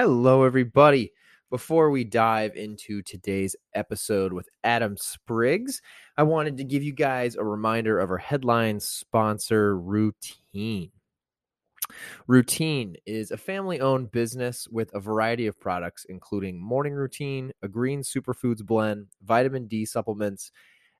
Hello, everybody. Before we dive into today's episode with Adam Spriggs, I wanted to give you guys a reminder of our headline sponsor, Routine. Routine is a family owned business with a variety of products, including morning routine, a green superfoods blend, vitamin D supplements,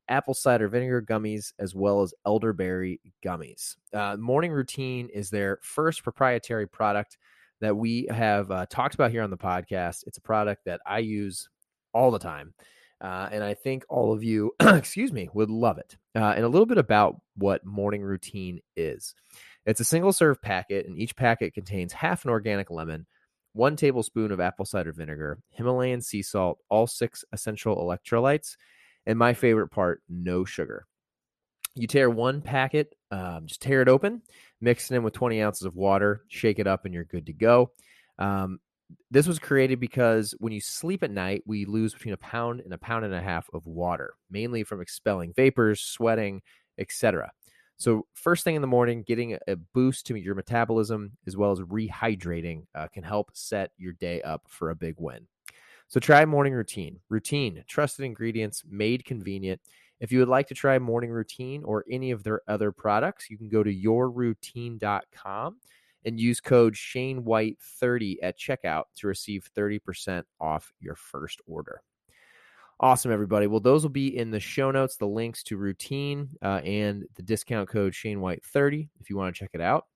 apple cider vinegar gummies, as well as elderberry gummies. Uh, morning routine is their first proprietary product that we have uh, talked about here on the podcast. It's a product that I use all the time. Uh, and I think all of you, excuse me, would love it. Uh, and a little bit about what morning routine is. It's a single serve packet, and each packet contains half an organic lemon, one tablespoon of apple cider vinegar, Himalayan sea salt, all six essential electrolytes, and my favorite part, no sugar. You tear one packet, um, just tear it open, mix it in with 20 ounces of water, shake it up, and you're good to go. Um, this was created because when you sleep at night, we lose between a pound and a pound and a half of water, mainly from expelling vapors, sweating, etc. So, first thing in the morning, getting a boost to your metabolism as well as rehydrating uh, can help set your day up for a big win. So, try morning routine. Routine, trusted ingredients, made convenient. If you would like to try morning routine or any of their other products, you can go to yourroutine.com and use code Shane White 30 at checkout to receive 30% off your first order. Awesome, everybody. Well, those will be in the show notes, the links to routine uh, and the discount code Shane White 30 if you want to check it out.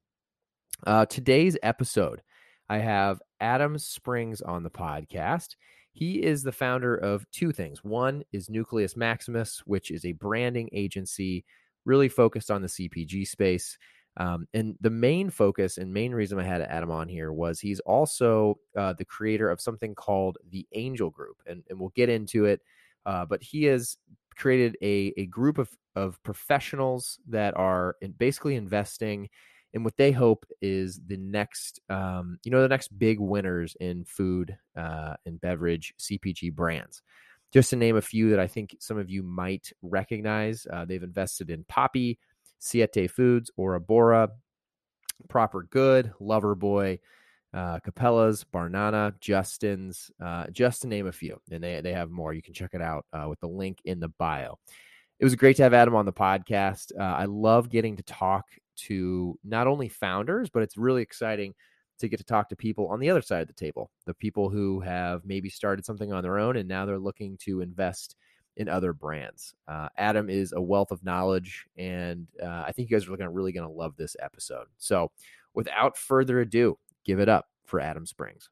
Uh, today's episode, I have Adam Spriggs on the podcast. He is the founder of two things. One is Nucleus Maximus, which is a branding agency really focused on the CPG space. Um, and the main focus and main reason I had Adam on here was he's also uh, the creator of something called the Angel Group, and, and we'll get into it. Uh, but he has created a, a group of, of professionals that are in basically investing and what they hope is the next um, you know the next big winners in food uh, and beverage cpg brands just to name a few that i think some of you might recognize uh, they've invested in Poppi siete foods Orabora proper good lover boy uh, Capello's, Barnana, Justin's, uh, just to name a few. And they, they have more. You can check it out uh, with the link in the bio. It was great to have Adam on the podcast. Uh, I love getting to talk to not only founders, but it's really exciting to get to talk to people on the other side of the table, the people who have maybe started something on their own and now they're looking to invest in other brands. Uh, Adam is a wealth of knowledge, and uh, I think you guys are gonna, really going to love this episode. So, without further ado, give it up for Adam Spriggs.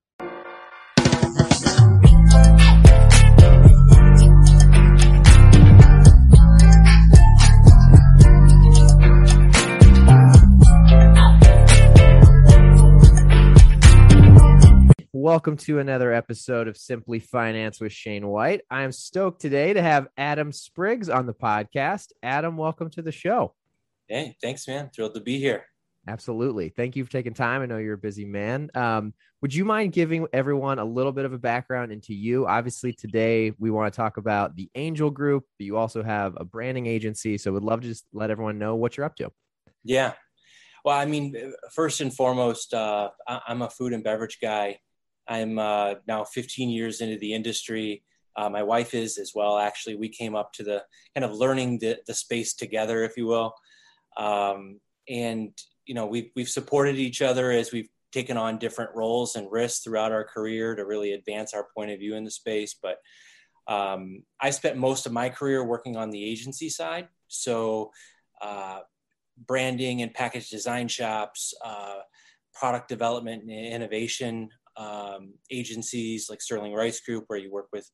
Welcome to another episode of Simply Finance with Shane White. I'm stoked today to have Adam Spriggs on the podcast. Adam, welcome to the show. Hey, thanks, man. Thrilled to be here. Absolutely. Thank you for taking time. I know you're a busy man. Um, would you mind giving everyone a little bit of a background into you? Obviously, today we want to talk about the Angel Group, but you also have a branding agency. So, would love to just let everyone know what you're up to. Yeah. Well, I mean, first and foremost, uh, I'm a food and beverage guy. I'm uh, now 15 years into the industry. Uh, my wife is as well. Actually, we came up to the kind of learning the, the space together, if you will. Um, and you know, we've we've supported each other as we've taken on different roles and risks throughout our career to really advance our point of view in the space. But um, I spent most of my career working on the agency side, so uh, branding and package design shops, uh, product development and innovation um, agencies like Sterling Rice Group, where you work with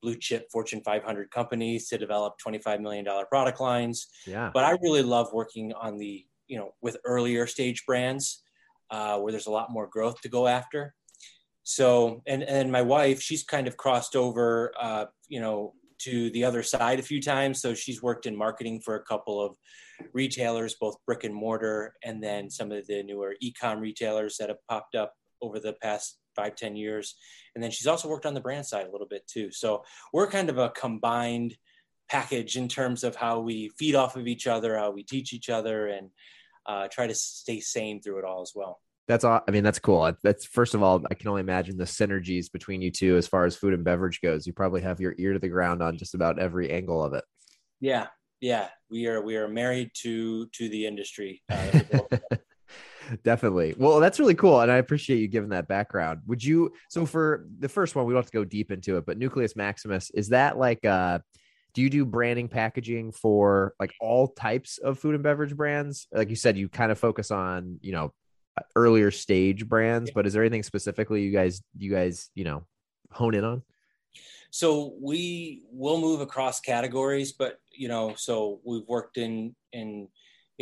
blue chip Fortune 500 companies to develop 25 million dollar product lines. Yeah. But I really love working on the you know with earlier stage brands uh, where there's a lot more growth to go after. So and and my wife, she's kind of crossed over, uh, you know, to the other side a few times. So she's worked in marketing for a couple of retailers, both brick and mortar, and then some of the newer e-com retailers that have popped up over the past five ten years and then she's also worked on the brand side a little bit too so we're kind of a combined package in terms of how we feed off of each other how we teach each other and uh, try to stay sane through it all as well That's all. I mean, that's cool. That's first of all, I can only imagine the synergies between you two as far as food and beverage goes. You probably have your ear to the ground on just about every angle of it. Yeah, yeah, we are we are married to to the industry. Uh, Definitely. Well, that's really cool, and I appreciate you giving that background. Would you? So for the first one, we don't have to go deep into it, but Nucleus Maximus is that like uh do you do branding packaging for like all types of food and beverage brands like you said you kind of focus on you know earlier stage brands but is there anything specifically you guys you guys you know hone in on so we will move across categories but you know so we've worked in in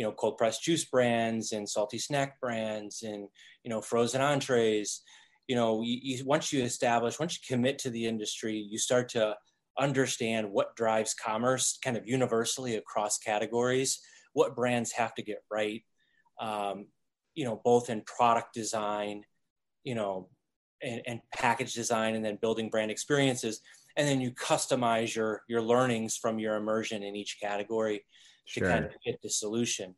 you know cold pressed juice brands and salty snack brands and you know frozen entrees. You know you, you, once you establish once you commit to the industry you start to understand what drives commerce kind of universally across categories what brands have to get right um, you know both in product design you know and, and package design and then building brand experiences. And then you customize your your learnings from your immersion in each category sure. to kind of get the solution.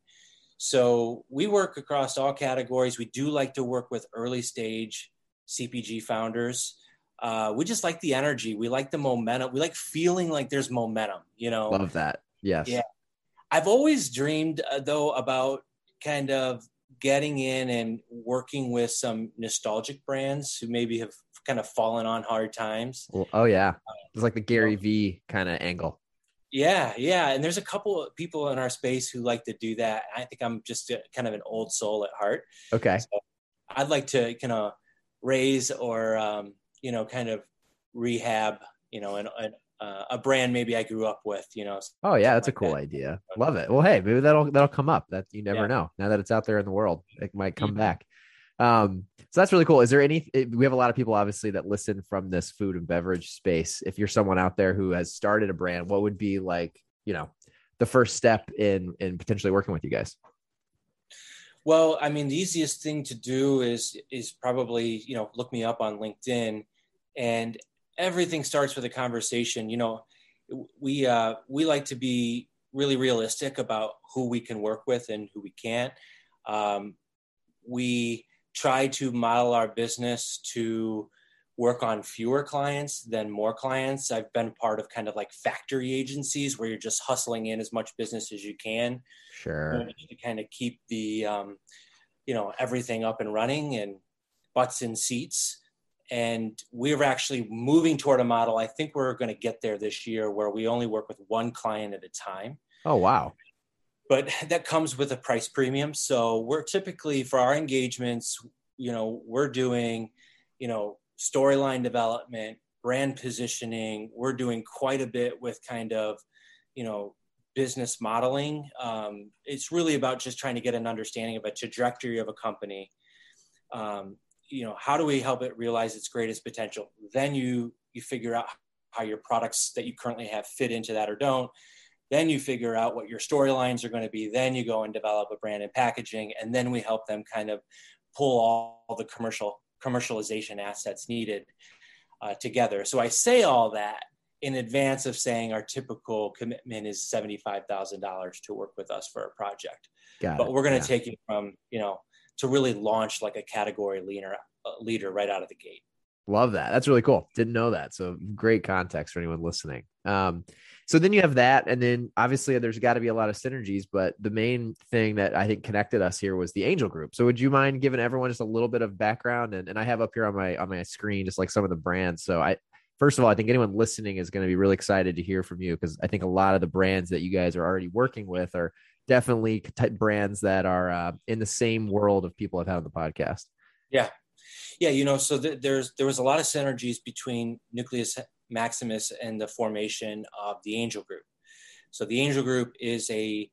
So we work across all categories. We do like to work with early stage cpg founders. Uh, we just like the energy. We like the momentum. We like feeling like there's momentum you know? Love that. Yes. Yeah. I've always dreamed uh, though about kind of getting in and working with some nostalgic brands who maybe have kind of fallen on hard times. Well, oh yeah, it's like the Gary V kind of angle. Yeah, yeah, and there's a couple of people in our space who like to do that. I think I'm just a, kind of an old soul at heart. Okay, so I'd like to kind of raise or um, you know kind of rehab you know an, an uh, a brand maybe I grew up with, you know. Oh yeah, that's like a cool that. idea. Love it. Well, hey, maybe that'll that'll come up. That you never yeah. know. Now that it's out there in the world, it might come mm-hmm. back. Um, so that's really cool. Is there any? We have a lot of people obviously that listen from this food and beverage space. If you're someone out there who has started a brand, what would be like, you know, the first step in in potentially working with you guys? Well, I mean, the easiest thing to do is is probably you know look me up on LinkedIn, and everything starts with a conversation. You know, we uh, we like to be really realistic about who we can work with and who we can't. Um, we try to model our business to work on fewer clients than more clients. I've been part of kind of like factory agencies where you're just hustling in as much business as you can. Sure. To kind of keep the, um, you know, everything up and running and butts in seats and we're actually moving toward a model i think we're going to get there this year where we only work with one client at a time oh wow but that comes with a price premium. So we're typically for our engagements you know we're doing you know storyline development brand positioning. We're doing quite a bit with kind of you know business modeling. Um, it's really about just trying to get an understanding of a trajectory of a company. Um, you know how do we help it realize its greatest potential? Then you you figure out how your products that you currently have fit into that or don't then you figure out what your storylines are going to be then you go and develop a brand and packaging and then we help them kind of pull all the commercial commercialization assets needed uh, together so i say all that in advance of saying our typical commitment is $75000 to work with us for a project Got but it. we're going to yeah. take you from you know to really launch like a category leader uh, leader right out of the gate. Love that. That's really cool. Didn't know that. So great context for anyone listening. Um, so then you have that, and then obviously there's got to be a lot of synergies. But the main thing that I think connected us here was the Angel Group. So would you mind giving everyone just a little bit of background? And, and I have up here on my on my screen just like some of the brands. So I first of all, I think anyone listening is going to be really excited to hear from you because I think a lot of the brands that you guys are already working with are definitely type brands that are uh, in the same world of people I've had on the podcast. Yeah, yeah, you know, so th- there's there was a lot of synergies between Nucleus Maximus and the formation of the Angel Group. So the Angel Group is a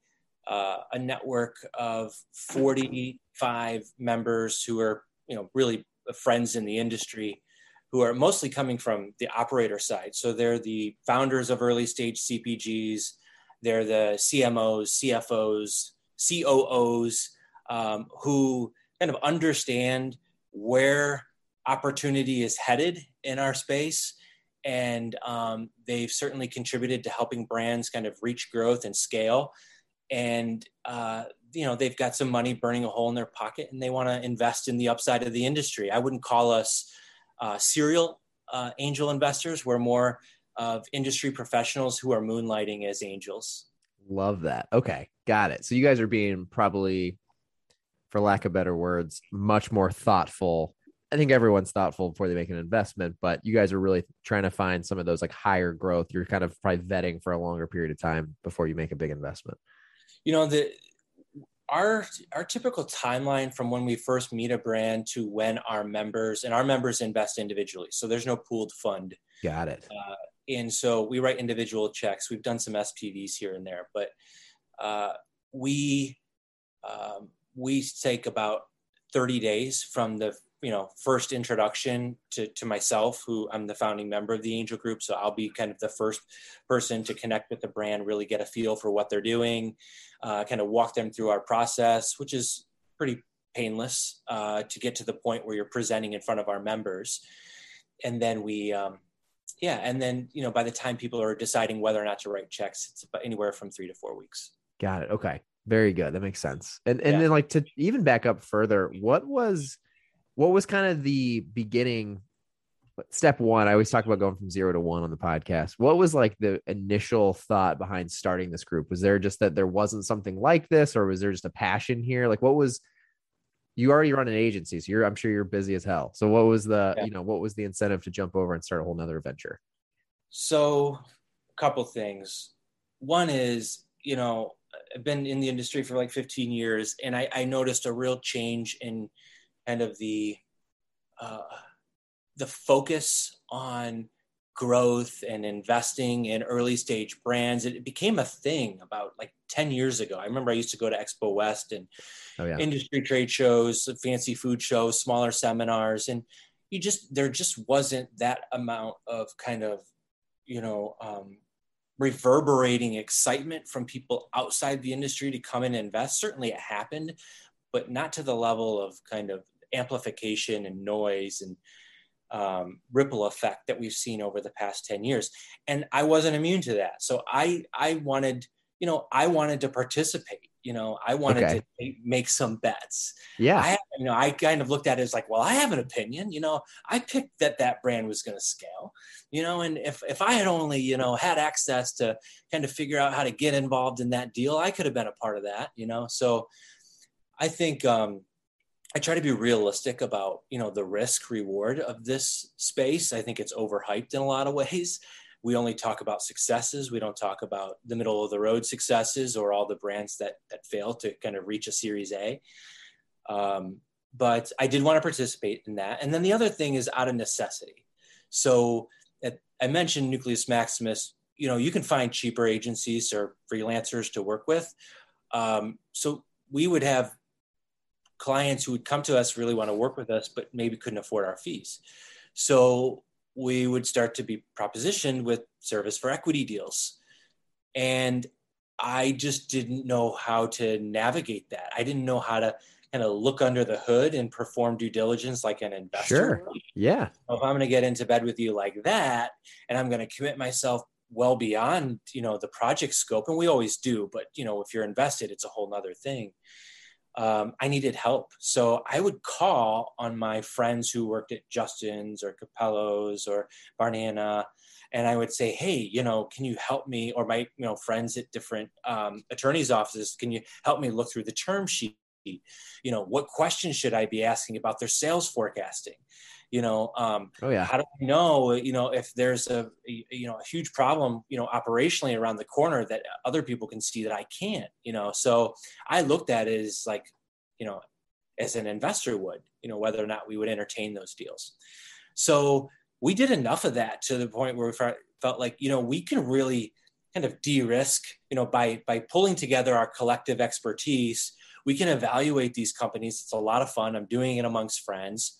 uh, a network of 45 members who are you know really friends in the industry who are mostly coming from the operator side. So they're the founders of early stage CPGs, they're the CMOs, CFOs, COOs um, who kind of understand where opportunity is headed in our space. And um, they've certainly contributed to helping brands kind of reach growth and scale. and uh, you know they've got some money burning a hole in their pocket and they want to invest in the upside of the industry. I wouldn't call us uh, serial uh, angel investors. We're more of industry professionals who are moonlighting as angels. Love that. Okay. Got it. So you guys are being probably for lack of better words much more thoughtful i think everyone's thoughtful before they make an investment but you guys are really trying to find some of those like higher growth. You're kind of probably vetting for a longer period of time before you make a big investment. You know the our our typical timeline from when we first meet a brand to when our members and our members invest individually so there's no pooled fund. Got it. Uh, and so we write individual checks. We've done some spvs here and there but uh, we um, we take about 30 days from the you know first introduction to, to myself who i'm the founding member of the angel group. So i'll be kind of the first person to connect with the brand really get a feel for what they're doing uh, kind of walk them through our process which is pretty painless uh, to get to the point where you're presenting in front of our members. And then we um, yeah and then you know by the time people are deciding whether or not to write checks it's about anywhere from three to four weeks. Got it. Okay. Very good. That makes sense. And and yeah. then like to even back up further what was what was kind of the beginning? Step one i always talk about going from zero to one on the podcast. What was like the initial thought behind starting this group? Was there just that there wasn't something like this or was there just a passion here? Like what was you already run an agency so you're i'm sure you're busy as hell. So what was the yeah. you know what was the incentive to jump over and start a whole nother adventure so a couple things. One is you know i've been in the industry for like 15 years and i, I noticed a real change in kind of the uh, the focus on growth and investing in early stage brands. It became a thing about like 10 years ago. I remember i used to go to expo west and oh, yeah. industry trade shows fancy food shows smaller seminars and you just there just wasn't that amount of kind of you know um, reverberating excitement from people outside the industry to come in and invest. Certainly it happened but not to the level of kind of amplification and noise and um, ripple effect that we've seen over the past 10 years. And i wasn't immune to that. So i i wanted you know i wanted to participate you know i wanted okay. to make some bets. Yeah. I, you know i kind of looked at it as like well i have an opinion you know i picked that that brand was going to scale you know and if if i had only you know had access to kind of figure out how to get involved in that deal i could have been a part of that you know. So i think um I try to be realistic about you know the risk reward of this space. I think it's overhyped in a lot of ways. We only talk about successes. We don't talk about the middle of the road successes or all the brands that that fail to kind of reach a Series A. Um, but I did want to participate in that. And then the other thing is out of necessity. So at, I mentioned Nucleus Maximus. You know, you can find cheaper agencies or freelancers to work with. Um, so we would have clients who would come to us really want to work with us, but maybe couldn't afford our fees. So we would start to be propositioned with service for equity deals. And I just didn't know how to navigate that. I didn't know how to kind of look under the hood and perform due diligence like an investor. Sure. Yeah. So if I'm going to get into bed with you like that, and I'm going to commit myself well beyond, you know, the project scope, and we always do, but you know, if you're invested, it's a whole nother thing um, I needed help. So I would call on my friends who worked at Justin's or Capello's or Barnana, and I would say, "Hey, you know, can you help me?" Or my, you know, friends at different um, attorneys' offices, can you help me look through the term sheet? You know, what questions should I be asking about their sales forecasting? You know, um, oh yeah, how do I know? You know, if there's a, a you know a huge problem, you know, operationally around the corner that other people can see that I can't. You know, so I looked at it as like, you know, as an investor would. You know, whether or not we would entertain those deals. So we did enough of that to the point where we felt like you know we can really kind of de-risk you know by by pulling together our collective expertise we can evaluate these companies it's a lot of fun i'm doing it amongst friends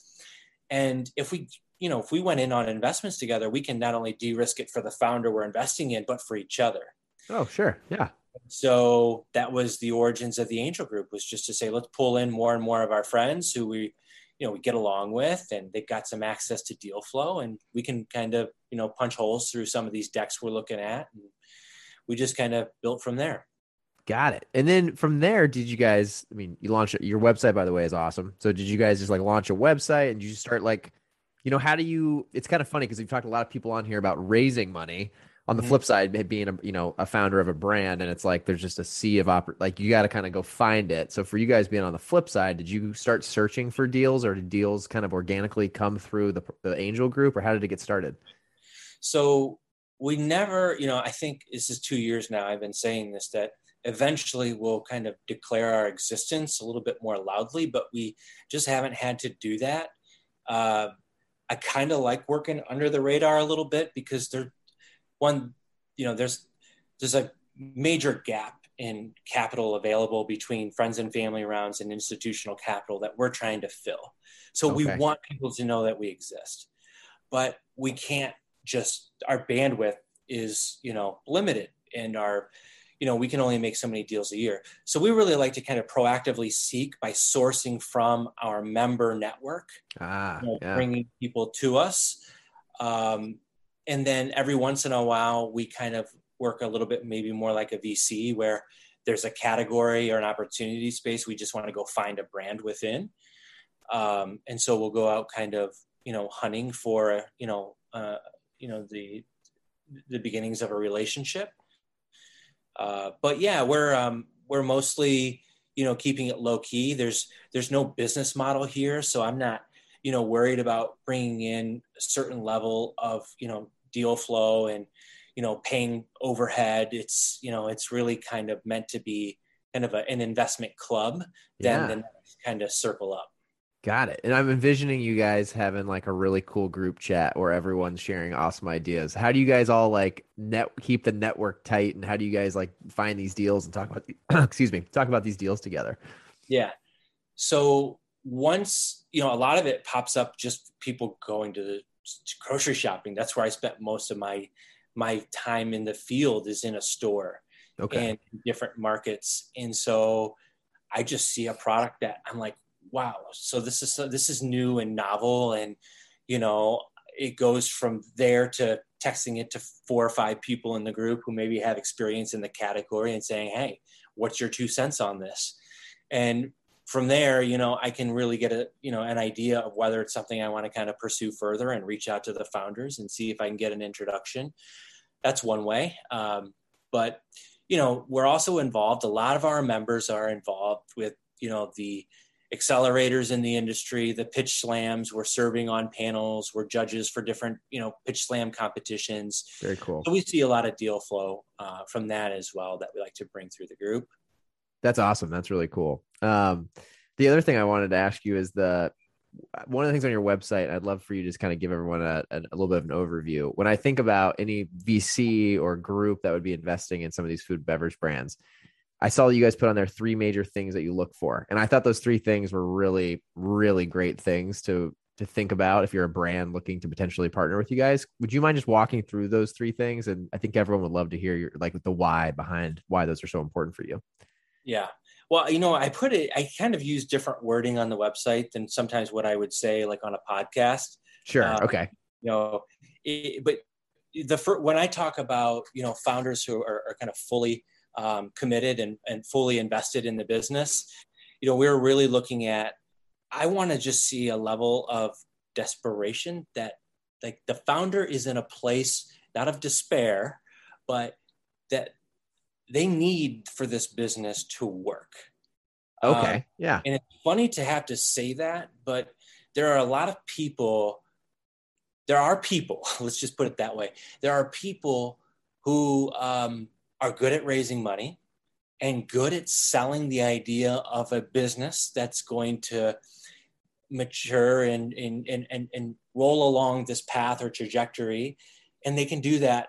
and if we, you know, if we went in on investments together, we can not only de-risk it for the founder we're investing in, but for each other. Oh, sure. Yeah. So that was the origins of the angel group was just to say, let's pull in more and more of our friends who we, you know, we get along with and they've got some access to deal flow and we can kind of, you know, punch holes through some of these decks we're looking at. And we just kind of built from there. Got it. And then from there, did you guys? I mean, you launched your website, by the way, is awesome. So did you guys just like launch a website and you just start like, you know, how do you? It's kind of funny because we've talked to a lot of people on here about raising money. On the mm-hmm. flip side, being a you know a founder of a brand, and it's like there's just a sea of oper- like you got to kind of go find it. So for you guys being on the flip side, did you start searching for deals, or did deals kind of organically come through the the angel group, or how did it get started? So we never, you know, I think this is two years now. I've been saying this that eventually we'll kind of declare our existence a little bit more loudly, but we just haven't had to do that. Uh, I kind of like working under the radar a little bit because there, one, you know, there's there's a major gap in capital available between friends and family rounds and institutional capital that we're trying to fill. So okay. we want people to know that we exist, but we can't just our bandwidth is you know limited and our you know we can only make so many deals a year. So we really like to kind of proactively seek by sourcing from our member network ah, you know, yeah. bringing people to us. Um, and then every once in a while we kind of work a little bit maybe more like a vc where there's a category or an opportunity space we just want to go find a brand within. Um, and so we'll go out kind of you know hunting for you know uh, you know the the beginnings of a relationship uh, but yeah, we're um, we're mostly you know keeping it low key. There's there's no business model here, so I'm not you know worried about bringing in a certain level of you know deal flow and you know paying overhead. It's you know it's really kind of meant to be kind of a, an investment club yeah. then kind of circle up. Got it. And I'm envisioning you guys having like a really cool group chat where everyone's sharing awesome ideas. How do you guys all like net keep the network tight and how do you guys like find these deals and talk about the, excuse me, talk about these deals together? Yeah. So once, you know, a lot of it pops up just people going to the to grocery shopping. That's where I spent most of my my time in the field is in a store okay. and different markets. And so I just see a product that I'm like, wow so this is this is new and novel and you know it goes from there to texting it to four or five people in the group who maybe have experience in the category and saying hey what's your two cents on this? And from there you know i can really get a you know an idea of whether it's something i want to kind of pursue further and reach out to the founders and see if i can get an introduction. That's one way um, but you know we're also involved a lot of our members are involved with you know the accelerators in the industry, the pitch slams. We're serving on panels. We're judges for different, you know, pitch slam competitions. Very cool. So we see a lot of deal flow uh, from that as well that we like to bring through the group. That's awesome. That's really cool. Um, the other thing I wanted to ask you is the one of the things on your website. I'd love for you to just kind of give everyone a, a, a little bit of an overview. When I think about any VC or group that would be investing in some of these food beverage brands, I saw you guys put on there three major things that you look for. And I thought those three things were really, really great things to to think about if you're a brand looking to potentially partner with you guys. Would you mind just walking through those three things? And I think everyone would love to hear your like the why behind why those are so important for you. Yeah. Well, you know, I put it, I kind of use different wording on the website than sometimes what I would say like on a podcast. Sure. Um, okay. You know, it, but the first, when I talk about, you know, founders who are, are kind of fully um, committed and, and fully invested in the business, you know, we we're really looking at, I want to just see a level of desperation that like the founder is in a place not of despair, but that they need for this business to work. Okay. Um, yeah. And it's funny to have to say that, but there are a lot of people. There are people, let's just put it that way. There are people who um, are good at raising money and good at selling the idea of a business that's going to mature and, and, and, and, roll along this path or trajectory. And they can do that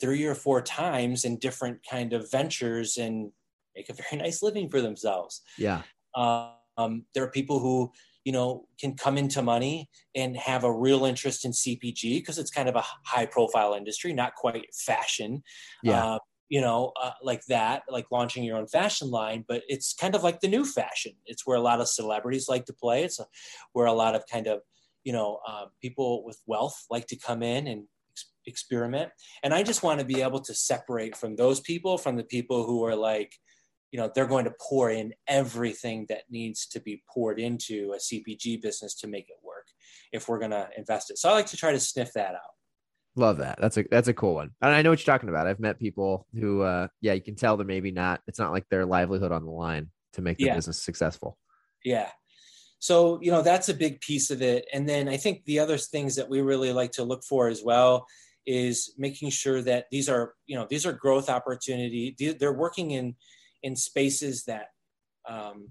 three or four times in different kind of ventures and make a very nice living for themselves. Yeah. Um, there are people who, you know, can come into money and have a real interest in CPG because it's kind of a high profile industry, not quite fashion. Yeah. Uh, you know, uh, like that, like launching your own fashion line, but it's kind of like the new fashion. It's where a lot of celebrities like to play. It's a, where a lot of kind of, you know, uh, people with wealth like to come in and ex- experiment. And I just want to be able to separate from those people from the people who are like, you know they're going to pour in everything that needs to be poured into a cpg business to make it work if we're going to invest it so i like to try to sniff that out love that. That's a that's a cool one. And i know what you're talking about. I've met people who uh yeah you can tell they're maybe not it's not like their livelihood on the line to make the yeah. business successful. Yeah. So you know that's a big piece of it. And then i think the other things that we really like to look for as well is making sure that these are you know these are growth opportunity they're working in in spaces that um,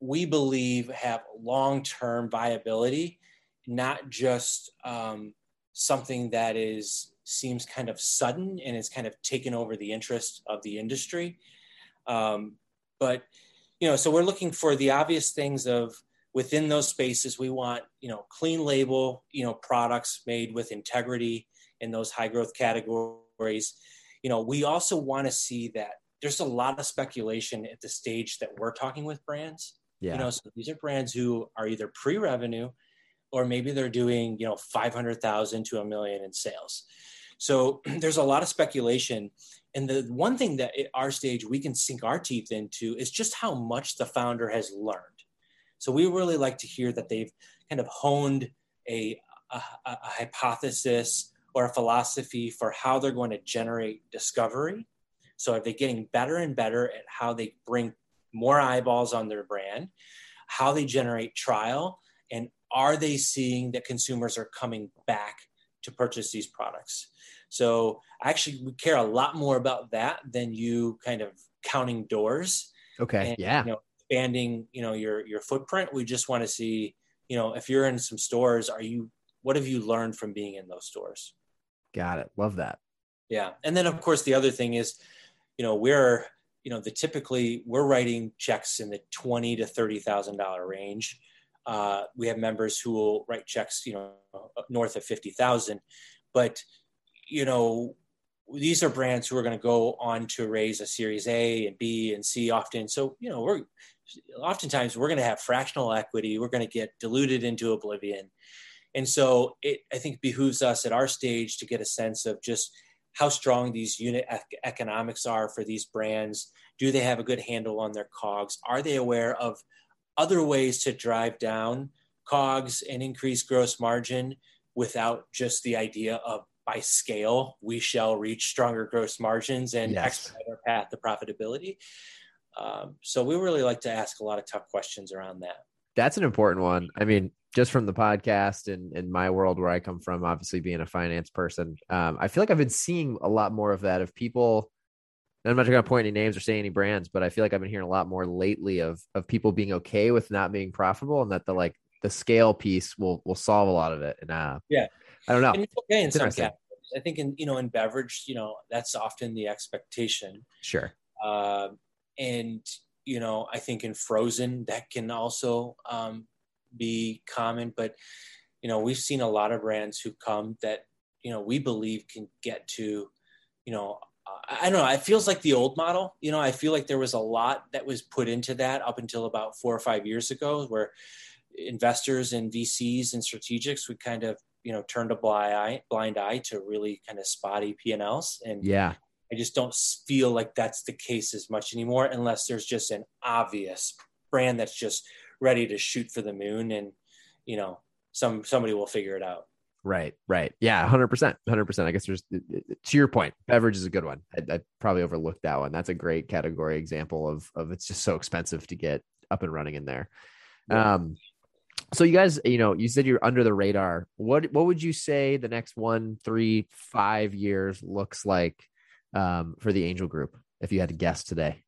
we believe have long-term viability not just um, something that is seems kind of sudden and is kind of taken over the interest of the industry. Um, but you know so we're looking for the obvious things of within those spaces we want you know clean label you know products made with integrity in those high growth categories. You know we also want to see that there's a lot of speculation at the stage that we're talking with brands. Yeah. you know so these are brands who are either pre-revenue or maybe they're doing you know 500000 to a million in sales. So there's a lot of speculation. And the one thing that at our stage we can sink our teeth into is just how much the founder has learned. So we really like to hear that they've kind of honed a, a, a hypothesis or a philosophy for how they're going to generate discovery. So are they getting better and better at how they bring more eyeballs on their brand, how they generate trial, and are they seeing that consumers are coming back to purchase these products? So actually, we care a lot more about that than you kind of counting doors. Okay. And, yeah. You know, expanding you know your your footprint we just want to see you know if you're in some stores are you what have you learned from being in those stores got it love that yeah and then of course the other thing is you know we're you know the typically we're writing checks in the 20 to 30 thousand dollar range uh, we have members who will write checks you know north of 50,000 but you know these are brands who are going to go on to raise a series A and B and C often. So, you know, we're oftentimes we're going to have fractional equity. We're going to get diluted into oblivion. And so it, I think, behooves us at our stage to get a sense of just how strong these unit economics are for these brands. Do they have a good handle on their COGS? Are they aware of other ways to drive down COGS and increase gross margin without just the idea of by scale, we shall reach stronger gross margins and yes. expedite our path to profitability. Um, so we really like to ask a lot of tough questions around that. That's an important one. I mean, just from the podcast and in my world where I come from, obviously being a finance person, um, I feel like I've been seeing a lot more of that of people. I'm not going to point any names or say any brands, but I feel like I've been hearing a lot more lately of of people being okay with not being profitable and that the like the scale piece will will solve a lot of it. And uh, yeah, I don't know. And it's okay in it's some categories. I think in you know in beverage, you know that's often the expectation. Sure. Uh, and you know I think in frozen that can also um, be common, but you know we've seen a lot of brands who come that you know we believe can get to you know I don't know. It feels like the old model. You know, I feel like there was a lot that was put into that up until about four or five years ago, where investors and VCs and strategics would kind of you know turned a blind eye blind eye to really kind of spotty P&Ls and yeah I just don't feel like that's the case as much anymore unless there's just an obvious brand that's just ready to shoot for the moon and you know some somebody will figure it out right right. Yeah 100% 100% i guess there's to your point beverage is a good one. I, I, probably overlooked that one. That's a great category example of of it's just so expensive to get up and running in there. Um so you guys you know you said you're under the radar. What what would you say the next one three five years looks like um, for the angel group if you had to guess today?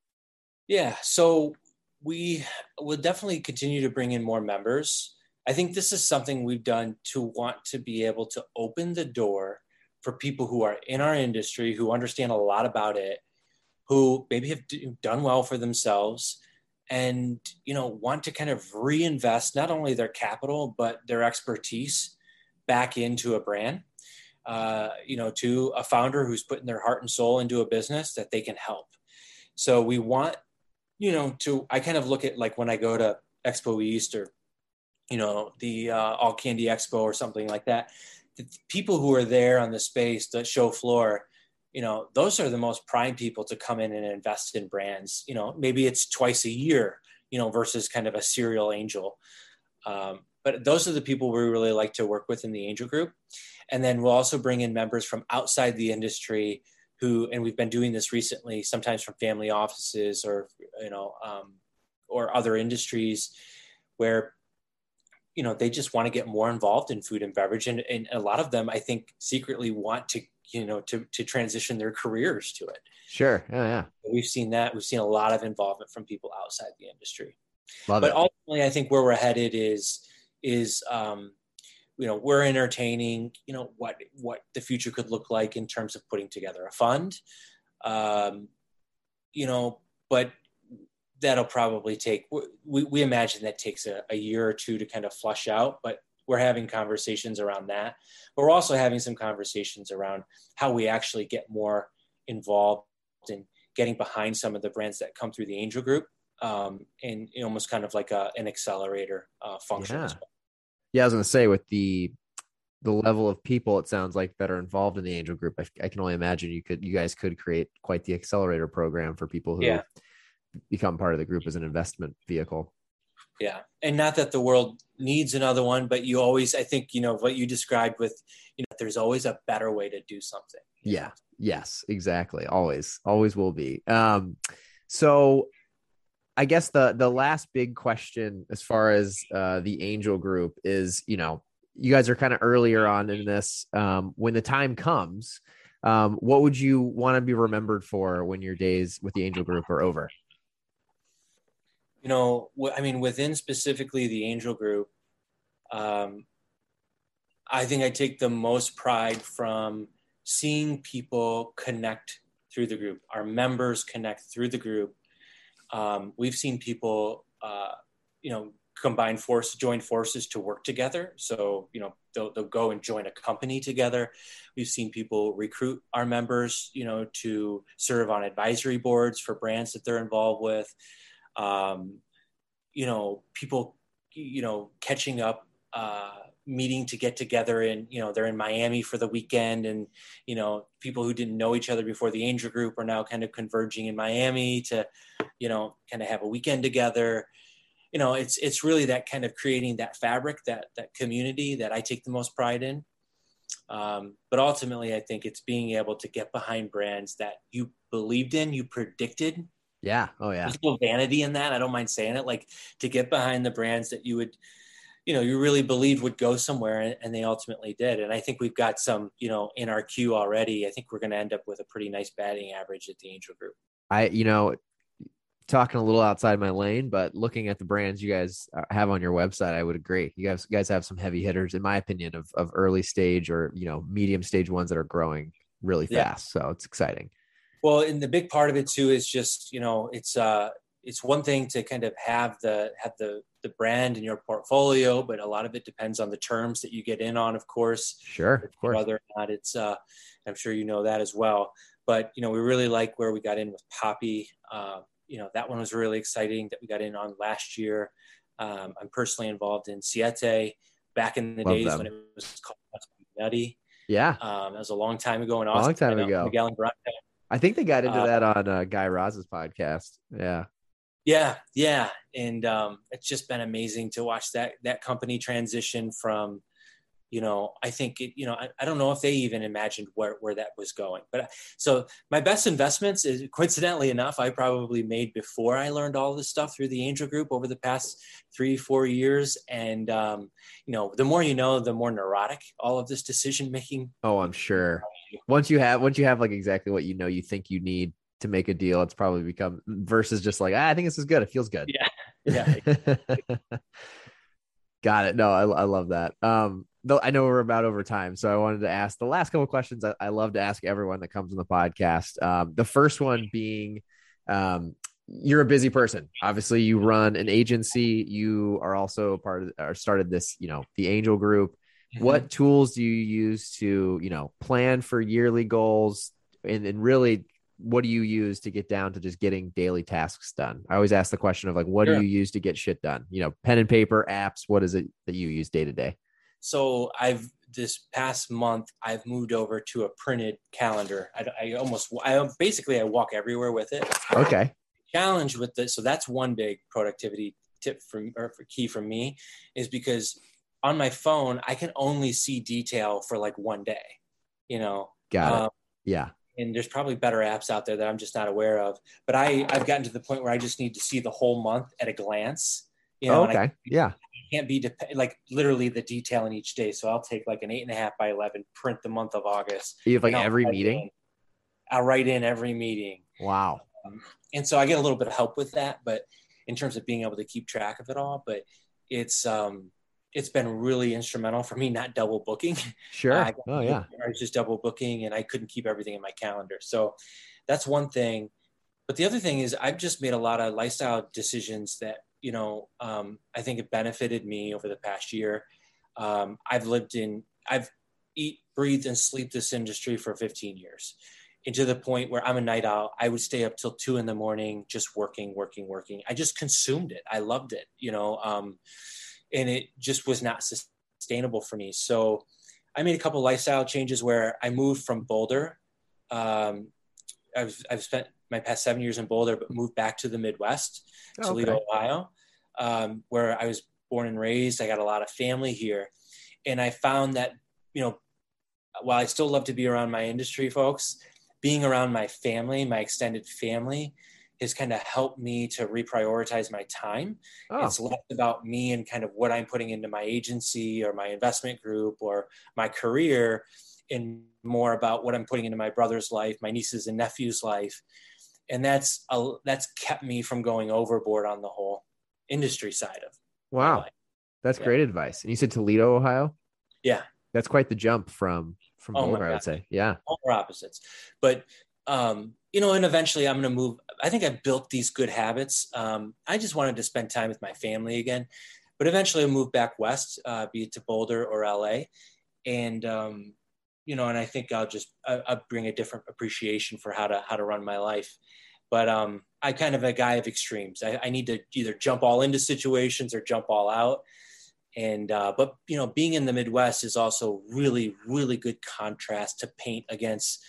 Yeah so we will definitely continue to bring in more members i think this is something we've done to want to be able to open the door for people who are in our industry who understand a lot about it who maybe have done well for themselves and you know want to kind of reinvest not only their capital but their expertise back into a brand uh, you know to a founder who's putting their heart and soul into a business that they can help. So we want you know to i kind of look at like when i go to expo east or you know the uh, all candy expo or something like that the people who are there on the space the show floor you know, those are the most prime people to come in and invest in brands. You know, maybe it's twice a year, you know, versus kind of a serial angel. Um, but those are the people we really like to work with in the angel group. And then we'll also bring in members from outside the industry who, and we've been doing this recently, sometimes from family offices or, you know, um, or other industries where you know they just want to get more involved in food and beverage and, and a lot of them i think secretly want to you know to to transition their careers to it. Sure yeah yeah. We've seen that we've seen a lot of involvement from people outside the industry. Love but it. ultimately i think where we're headed is is um you know we're entertaining you know what what the future could look like in terms of putting together a fund. Um you know but that'll probably take we, we imagine that takes a, a year or two to kind of flush out but we're having conversations around that but we're also having some conversations around how we actually get more involved in getting behind some of the brands that come through the angel group um, and almost kind of like a, an accelerator uh, function Yeah. as well. Yeah, I was gonna say with the the level of people it sounds like that are involved in the angel group, I, I can only imagine you could you guys could create quite the accelerator program for people who Yeah. Become part of the group as an investment vehicle. yeah and not that the world needs another one but you always i think you know what you described with you know there's always a better way to do something Yeah. know? Yes, exactly. Always, always will be. Um, so I guess the the last big question as far as uh, the angel group is, you know, you guys are kind of earlier on in this. Um, when the time comes, um, what would you want to be remembered for when your days with the angel group are over? You know i mean within specifically the angel group um, i think i take the most pride from seeing people connect through the group. Our members connect through the group. Um, we've seen people uh, you know combine force join forces to work together. So you know they'll, they'll go and join a company together. We've seen people recruit our members you know to serve on advisory boards for brands that they're involved with um, you know, people, you know, catching up, uh, meeting to get together and, you know, they're in Miami for the weekend and, you know, people who didn't know each other before the angel group are now kind of converging in Miami to, you know, kind of have a weekend together. You know, it's, it's really that kind of creating that fabric, that, that community that I take the most pride in. Um, but ultimately, I think it's being able to get behind brands that you believed in, you predicted, Yeah. Oh yeah. there's a little vanity in that. I don't mind saying it. Like to get behind the brands that you would, you know, you really believed would go somewhere, and, and they ultimately did. And I think we've got some, you know, in our queue already. I think we're going to end up with a pretty nice batting average at the Angel Group. I, you know, talking a little outside my lane, but looking at the brands you guys uh, have on your website, I would agree. You guys, you guys have some heavy hitters, in my opinion, of of early stage or you know medium stage ones that are growing really Yeah. fast. So it's exciting. Well, and the big part of it too is just, you know, it's uh, it's one thing to kind of have the have the the brand in your portfolio, but a lot of it depends on the terms that you get in on, of course. Sure, of course. whether or not it's uh, i'm sure you know that as well but you know we really like where we got in with Poppi uh, you know that one was really exciting that we got in on last year um, i'm personally involved in siete back in the Love days them. when it was called nutty Yeah, um, that was a long time ago in Long austin time I know, ago. miguel and Veronica. I think they got into Uh, that on uh, Guy Raz's podcast. Yeah, Yeah, yeah, and um, it's just been amazing to watch that that company transition from, you know, I think it, you know, I, I don't know if they even imagined where where that was going. But so my best investments is coincidentally enough, I probably made before I learned all this stuff through the Angel Group over the past three four years, and um, you know, the more you know, the more neurotic all of this decision making. Oh, I'm sure. Once you have once you have like exactly what you know you think you need to make a deal, it's probably become versus just like ah, I think this is good. It feels good. Yeah, yeah. Got it. No, I, I love that. Um, though I know we're about over time, so I wanted to ask the last couple of questions. I, I love to ask everyone that comes on the podcast. Um, the first one being, um, you're a busy person. Obviously, you run an agency. You are also part of or started this, you know, the Angel Group. What tools do you use to, you know, plan for yearly goals and, and really what do you use to get down to just getting daily tasks done? I always ask the question of like, what Sure. do you use to get shit done? You know, pen and paper, apps. What is it that you use day to day? So I've this past month, I've moved over to a printed calendar. I, I almost, I basically, I walk everywhere with it. Okay. Challenge with this, so that's one big productivity tip from or for key for me, is because on my phone I can only see detail for like one day. You know. Got it. Um, yeah. And there's probably better apps out there that I'm just not aware of. But I I've gotten to the point where I just need to see the whole month at a glance. You know, okay. I, yeah can't be dep- like literally the detail in each day. So I'll take like an eight and a half by 11, print the month of August. You have like every meeting? In. I'll write in every meeting. Wow. Um, and so I get a little bit of help with that, but in terms of being able to keep track of it all, but it's, um, it's been really instrumental for me not double booking. Sure. Uh, oh yeah. I was just double booking and I couldn't keep everything in my calendar. So that's one thing. But the other thing is I've just made a lot of lifestyle decisions that you know, um, I think it benefited me over the past year. Um, I've lived in, I've eat, breathed, and sleep this industry for 15 years. And to the point where I'm a night owl, I would stay up till two in the morning, just working, working, working. I just consumed it. I loved it, you know, um, and it just was not sustainable for me. So I made a couple lifestyle changes where I moved from Boulder. Um, I've, I've spent my past seven years in Boulder, but moved back to the Midwest, oh, Toledo, okay. Ohio, um, where I was born and raised. I got a lot of family here. And I found that, you know, while I still love to be around my industry folks, being around my family, my extended family, has kind of helped me to reprioritize my time. Oh. It's less about me and kind of what I'm putting into my agency or my investment group or my career, and more about what I'm putting into my brother's life, my nieces and nephews' life, and that's a, that's kept me from going overboard on the whole industry side of wow. that's yeah. great advice. And you said toledo ohio? Yeah. That's quite the jump from from oh Boulder, i would say. Yeah. Polar opposites. But um you know and eventually i'm going to move i think i built these good habits. Um i just wanted to spend time with my family again but eventually i'll move back west uh, be it to boulder or la and um you know, and I think I'll just I, I'll bring a different appreciation for how to how to run my life. But um, I'm kind of a guy of extremes. I, I need to either jump all into situations or jump all out. And uh, but you know, being in the Midwest is also really really good contrast to paint against.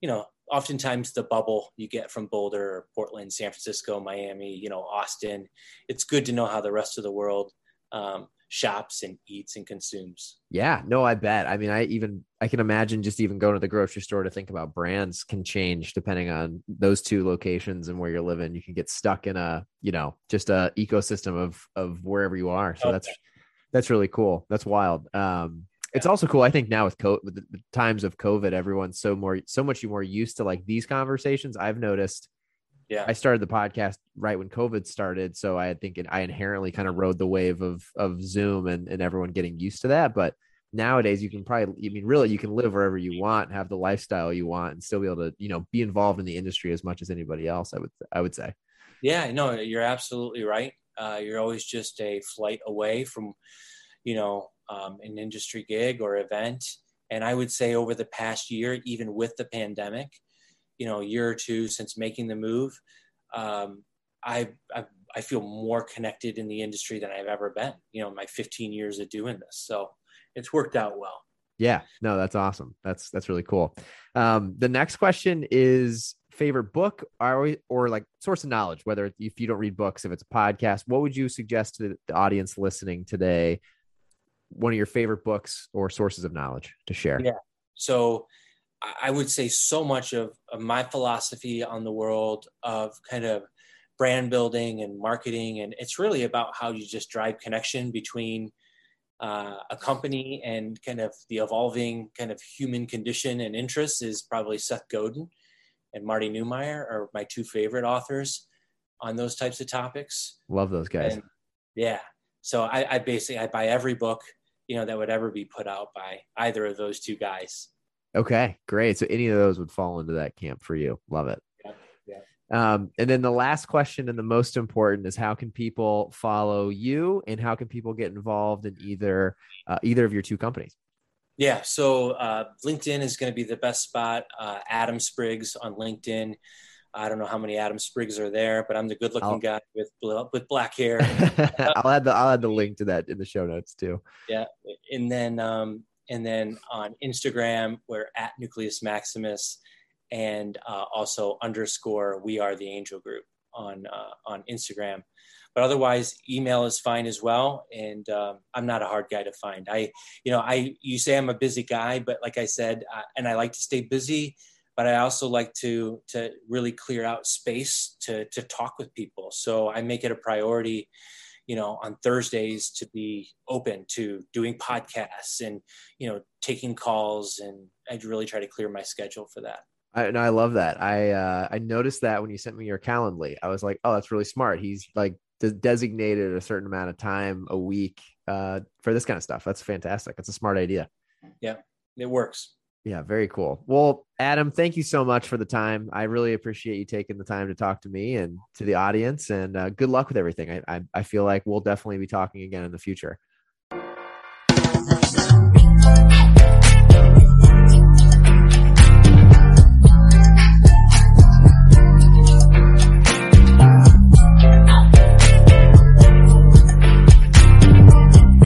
You know, oftentimes the bubble you get from Boulder, or Portland, San Francisco, Miami, you know, Austin. It's good to know how the rest of the world um, shops and eats and consumes. Yeah, no, I bet. I mean, I even I can imagine just even going to the grocery store to think about brands can change depending on those two locations and where you're living. You can get stuck in a, you know, just a ecosystem of of wherever you are. So okay. that's that's really cool. That's wild. Um it's also cool. I think now with, co- with the times of COVID, everyone's so more, so much more used to like these conversations. I've noticed yeah. I started the podcast right when covid started so i think i inherently kind of rode the wave of of zoom and, and everyone getting used to that but nowadays you can probably i mean really you can live wherever you want have the lifestyle you want and still be able to you know be involved in the industry as much as anybody else i would i would say. Yeah no you're absolutely right. Uh, you're always just a flight away from you know um, an industry gig or event and i would say over the past year even with the pandemic you know a year or two since making the move um, I, I, I feel more connected in the industry than I've ever been. You know, my 15 years of doing this, so it's worked out well. Yeah, no, that's awesome. That's that's really cool. Um, the next question is favorite book or or like source of knowledge. Whether if you don't read books, if it's a podcast, what would you suggest to the audience listening today? One of your favorite books or sources of knowledge to share. Yeah. So I would say so much of, of my philosophy on the world of kind of brand building and marketing. And it's really about how you just drive connection between uh, a company and kind of the evolving kind of human condition and interests is probably Seth Godin and Marty Neumeier are my two favorite authors on those types of topics. Love those guys. And yeah. So I, I basically, I buy every book, you know, that would ever be put out by either of those two guys. Okay, great. So any of those would fall into that camp for you. Love it. Yeah. yeah. Um, and then the last question and the most important is how can people follow you and how can people get involved in either uh, either of your two companies? Yeah, so uh, LinkedIn is going to be the best spot. Uh, Adam Spriggs on LinkedIn. I don't know how many Adam Spriggs are there, but I'm the good-looking guy with with black hair. I'll add the I'll add the link to that in the show notes too. Yeah, and then um, And then on Instagram, we're at Nucleus Maximus, and uh, also underscore We Are the Angel Group on uh, on Instagram. But otherwise, email is fine as well. And um, I'm not a hard guy to find. I, you know, I you say I'm a busy guy, but like I said, uh, and I like to stay busy but I also like to to really clear out space to to talk with people. So I make it a priority, you know, on Thursdays to be open to doing podcasts and you know taking calls, and I really try to clear my schedule for that. I, and I love that. I uh, I noticed that when you sent me your Calendly, I was like, oh, that's really smart. He's like designated a certain amount of time a week uh, for this kind of stuff. That's fantastic. That's a smart idea. Yeah, it works. Yeah, very cool. Well, Adam, thank you so much for the time. I really appreciate you taking the time to talk to me and to the audience. And uh, good luck with everything. I, I, I feel like we'll definitely be talking again in the future.